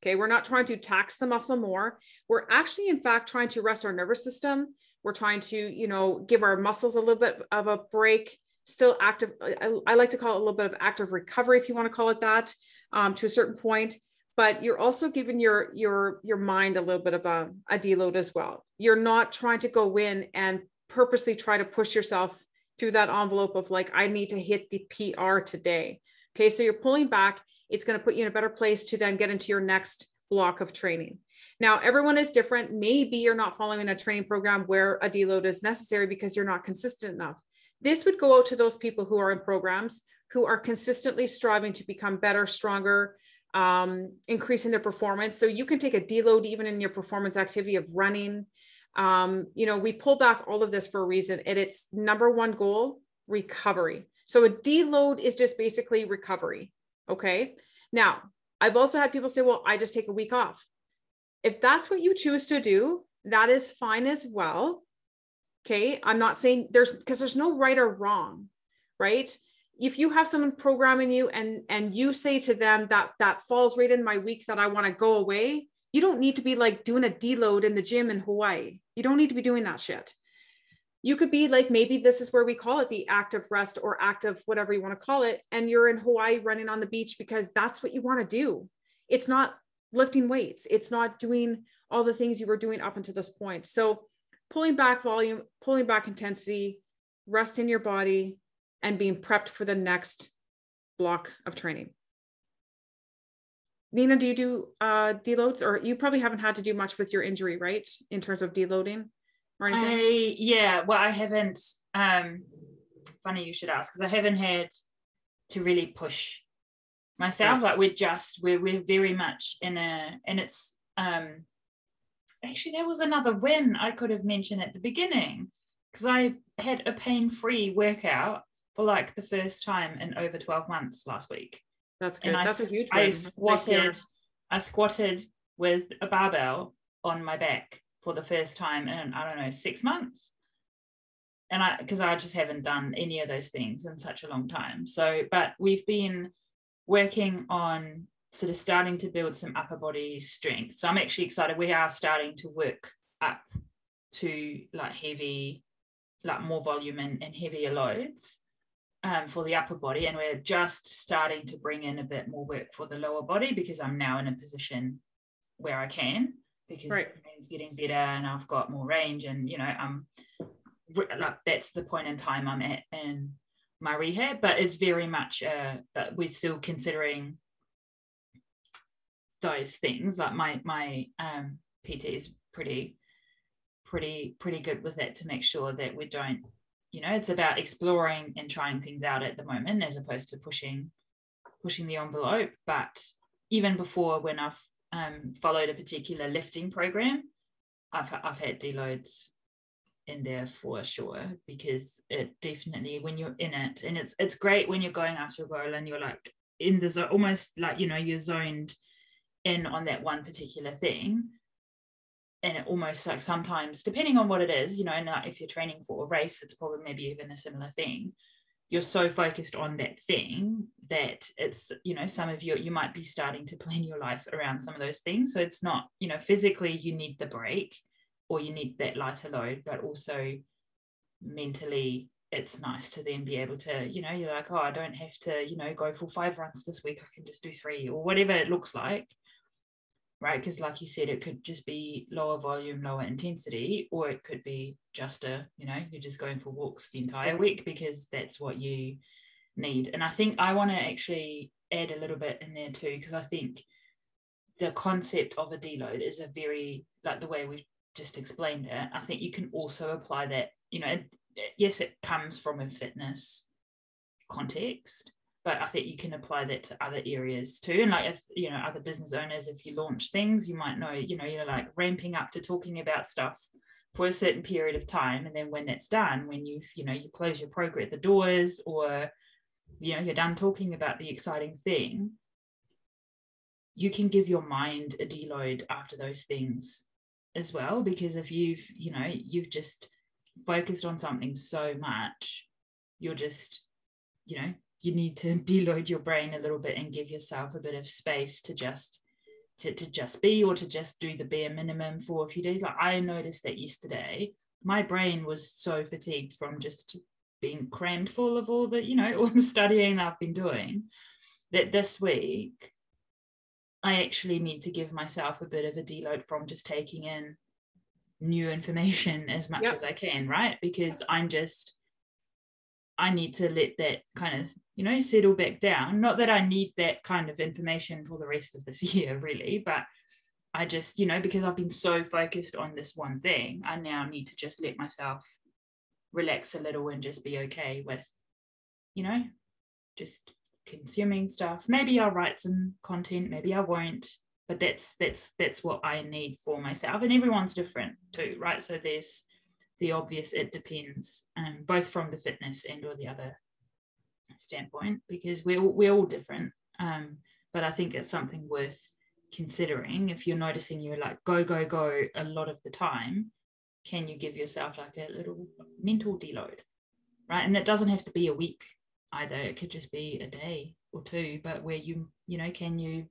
[SPEAKER 2] Okay we're not trying to tax the muscle more. We're actually in fact trying to rest our nervous system. We're trying to you know give our muscles a little bit of a break still active. I, I, like to call it a little bit of active recovery, if you want to call it that, um, to a certain point. But you're also giving your your your mind a little bit of a, a deload as well. You're not trying to go in and purposely try to push yourself through that envelope of like, I need to hit the PR today. Okay, so you're pulling back. It's going to put you in a better place to then get into your next block of training. Now, everyone is different. Maybe you're not following a training program where a deload is necessary because you're not consistent enough. This would go out to those people who are in programs who are consistently striving to become better, stronger, um, increasing their performance. So you can take a deload even in your performance activity of running. Um, you know, we pull back all of this for a reason, and it's number one goal recovery. So a deload is just basically recovery. Okay. Now, I've also had people say, well, I just take a week off. If that's what you choose to do, that is fine as well. Okay. I'm not saying there's because there's no right or wrong, right? If you have someone programming you and and you say to them that that falls right in my week that I want to go away, you don't need to be like doing a deload in the gym in Hawaii. You don't need to be doing that shit. You could be like, maybe this is where we call it the active rest or active, whatever you want to call it. And you're in Hawaii running on the beach because that's what you want to do. It's not lifting weights, it's not doing all the things you were doing up until this point. So pulling back volume, pulling back intensity, rest in your body, and being prepped for the next block of training. Nina, do you do uh, deloads or you probably haven't had to do much with your injury, right? In terms of deloading
[SPEAKER 1] or anything? I, yeah, well, I haven't. Um, funny you should ask because I haven't had to really push myself. Like we're just we're we're very much in a and it's um actually there was another win I could have mentioned at the beginning because I had a pain-free workout for like the first time in over 12 months last week.
[SPEAKER 2] That's good.
[SPEAKER 1] And
[SPEAKER 2] That's
[SPEAKER 1] I,
[SPEAKER 2] a huge
[SPEAKER 1] win. I squatted, I squatted with a barbell on my back for the first time in I don't know six months. And I because I just haven't done any of those things in such a long time. So, but we've been working on sort of starting to build some upper body strength. So I'm actually excited. We are starting to work up to like heavy, like more volume and, and heavier loads um, for the upper body. And we're just starting to bring in a bit more work for the lower body because I'm now in a position where I can because right. it's getting better and I've got more range and you know I'm like that's the point in time I'm at in my rehab but it's very much uh, that we're still considering those things like my my um pt is pretty pretty pretty good with that to make sure that we don't you know it's about exploring and trying things out at the moment as opposed to pushing pushing the envelope. But even before when i've um, followed a particular lifting program i've, I've had deloads in there for sure because it definitely when you're in it and it's it's great when you're going after a goal and you're like in the zone almost like you know you're zoned in on that one particular thing. And it almost like sometimes depending on what it is you know and if you're training for a race it's probably maybe even a similar thing you're so focused on that thing that it's you know some of you you might be starting to plan your life around some of those things. So it's not you know physically you need the break or you need that lighter load but also mentally it's nice to then be able to you know you're like oh i don't have to you know go for five runs this week. I can just do three or whatever it looks like right? Because, like you said, it could just be lower volume, lower intensity, or it could be just a, you know, you're just going for walks the entire week because that's what you need. And I think I want to actually add a little bit in there too, because I think the concept of a deload is a very, like the way we've just explained it, I think you can also apply that, you know, yes, it comes from a fitness context, but I think you can apply that to other areas too. And like if you know other business owners, if you launch things, you might know, you know, you're like ramping up to talking about stuff for a certain period of time. And then when that's done, when you've, you know, you close your program the doors or you know, you're done talking about the exciting thing, you can give your mind a deload after those things as well. Because if you've, you know, you've just focused on something so much, you're just, you know, you need to deload your brain a little bit and give yourself a bit of space to just to, to just be or to just do the bare minimum for a few days like i noticed that yesterday my brain was so fatigued from just being crammed full of all the you know all the studying i've been doing that this week i actually need to give myself a bit of a deload from just taking in new information as much yep. as i can right because i'm just I need to let that kind of, you know, settle back down. Not that I need that kind of information for the rest of this year, really, but I just, you know, because I've been so focused on this one thing, I now need to just let myself relax a little and just be okay with, you know, just consuming stuff. Maybe I'll write some content, maybe I won't, but that's that's that's what I need for myself. And everyone's different too, right? So there's the obvious it depends, um, both from the fitness and or the other standpoint, because we're we're all different. Um, but I think it's something worth considering if you're noticing you're like go go go a lot of the time. Can you give yourself like a little mental deload, right? And it doesn't have to be a week either. It could just be a day or two, but where you you know can you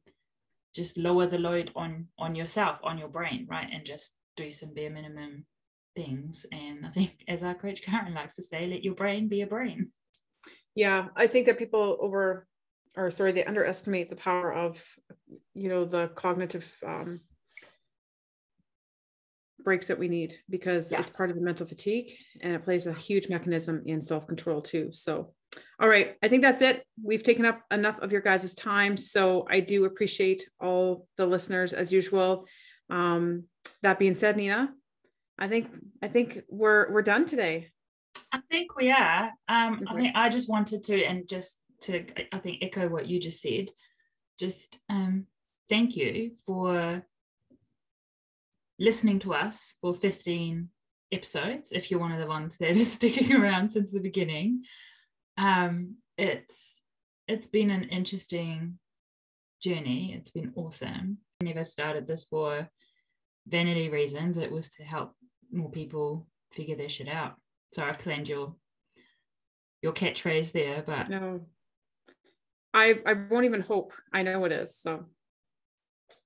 [SPEAKER 1] just lower the load on on yourself on your brain right and just do some bare minimum things. And I think, as our coach Karen likes to say, let your brain be a brain.
[SPEAKER 2] Yeah, I think that people over, or sorry, they underestimate the power of, you know, the cognitive um, breaks that we need because yeah. it's part of the mental fatigue and it plays a huge mechanism in self control too. So, all right, I think that's it. We've taken up enough of your guys' time. So, I do appreciate all the listeners as usual. Um, that being said, Nina, I think I think we're we're done today.
[SPEAKER 1] I think we are. Um, I think I just wanted to and just to I think echo what you just said. Just um, thank you for listening to us for 15 episodes. If you're one of the ones that is sticking around since the beginning, um, it's it's been an interesting journey. It's been awesome. I never started this for vanity reasons. It was to help more people figure their shit out. So I've claimed your your catchphrase there, but
[SPEAKER 2] no, I I won't even hope. I know it is. So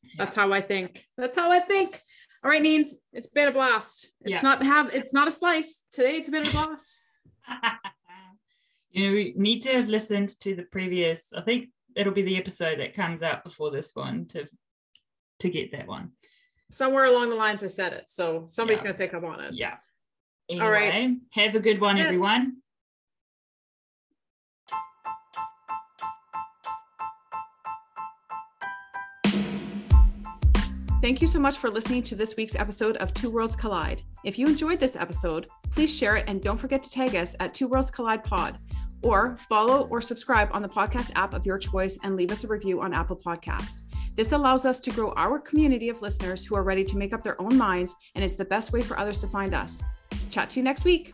[SPEAKER 2] yeah. that's how I think. That's how I think. All right, Neens, it's been a blast. It's yeah. not have it's not a slice today. It's been a blast.
[SPEAKER 1] you know, we need to have listened to the previous. I think it'll be the episode that comes out before this one to to get that one
[SPEAKER 2] somewhere along the lines I said it. So somebody's yeah. going to pick up on it.
[SPEAKER 1] Yeah. Anyway, All right. Have a good one, yes. everyone.
[SPEAKER 2] Thank you so much for listening to this week's episode of Two Worlds Collide. If you enjoyed this episode, please share it and don't forget to tag us at Two Worlds Collide Pod or follow or subscribe on the podcast app of your choice and leave us a review on Apple Podcasts. This allows us to grow our community of listeners who are ready to make up their own minds, and it's the best way for others to find us. Chat to you next week.